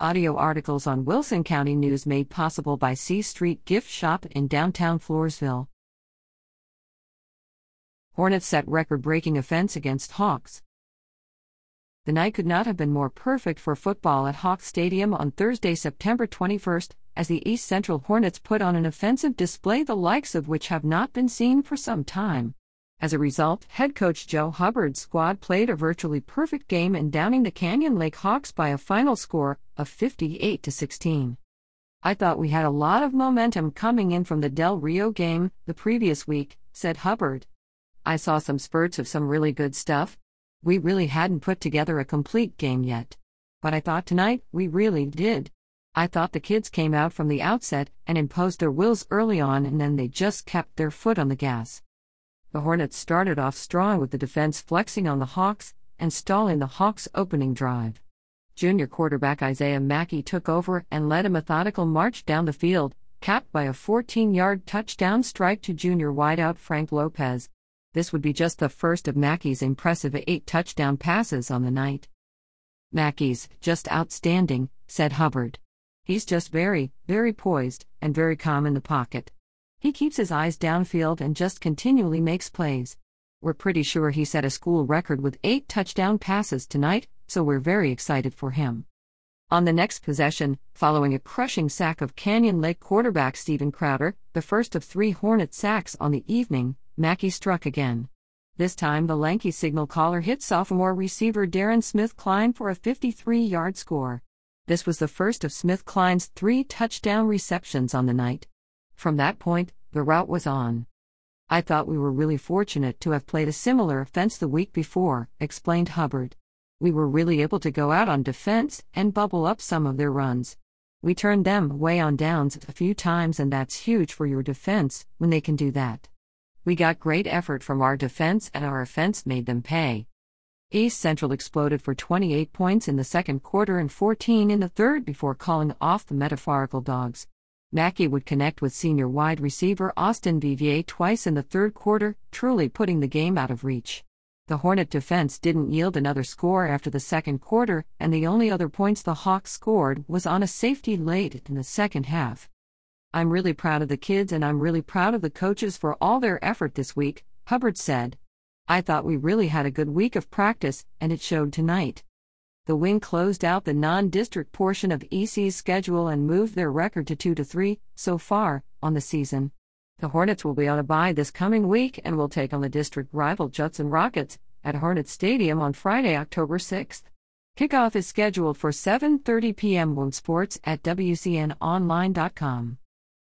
Audio articles on Wilson County News made possible by C Street Gift Shop in downtown Floresville. Hornets set record breaking offense against Hawks. The night could not have been more perfect for football at Hawks Stadium on Thursday, September 21st, as the East Central Hornets put on an offensive display the likes of which have not been seen for some time. As a result, head coach Joe Hubbard's squad played a virtually perfect game in downing the Canyon Lake Hawks by a final score of 58 to 16. I thought we had a lot of momentum coming in from the Del Rio game the previous week, said Hubbard. I saw some spurts of some really good stuff. We really hadn't put together a complete game yet. But I thought tonight we really did. I thought the kids came out from the outset and imposed their wills early on and then they just kept their foot on the gas. The Hornets started off strong with the defense flexing on the Hawks and stalling the Hawks' opening drive. Junior quarterback Isaiah Mackey took over and led a methodical march down the field, capped by a 14 yard touchdown strike to junior wideout Frank Lopez. This would be just the first of Mackey's impressive eight touchdown passes on the night. Mackey's just outstanding, said Hubbard. He's just very, very poised and very calm in the pocket. He keeps his eyes downfield and just continually makes plays. We're pretty sure he set a school record with eight touchdown passes tonight, so we're very excited for him. On the next possession, following a crushing sack of Canyon Lake quarterback Steven Crowder, the first of three Hornet sacks on the evening, Mackey struck again. This time, the lanky signal caller hit sophomore receiver Darren Smith Klein for a 53 yard score. This was the first of Smith Klein's three touchdown receptions on the night. From that point, the route was on. I thought we were really fortunate to have played a similar offense the week before, explained Hubbard. We were really able to go out on defense and bubble up some of their runs. We turned them away on downs a few times, and that's huge for your defense when they can do that. We got great effort from our defense, and our offense made them pay. East Central exploded for 28 points in the second quarter and 14 in the third before calling off the metaphorical dogs. Mackey would connect with senior wide receiver Austin Vivier twice in the third quarter, truly putting the game out of reach. The Hornet defense didn't yield another score after the second quarter, and the only other points the Hawks scored was on a safety late in the second half. I'm really proud of the kids and I'm really proud of the coaches for all their effort this week, Hubbard said. I thought we really had a good week of practice, and it showed tonight. The win closed out the non-district portion of EC's schedule and moved their record to 2 to 3 so far on the season. The Hornets will be on a bye this coming week and will take on the district rival Judson Rockets at Hornet Stadium on Friday, October 6th. Kickoff is scheduled for 7:30 p.m. on sports at wcnonline.com.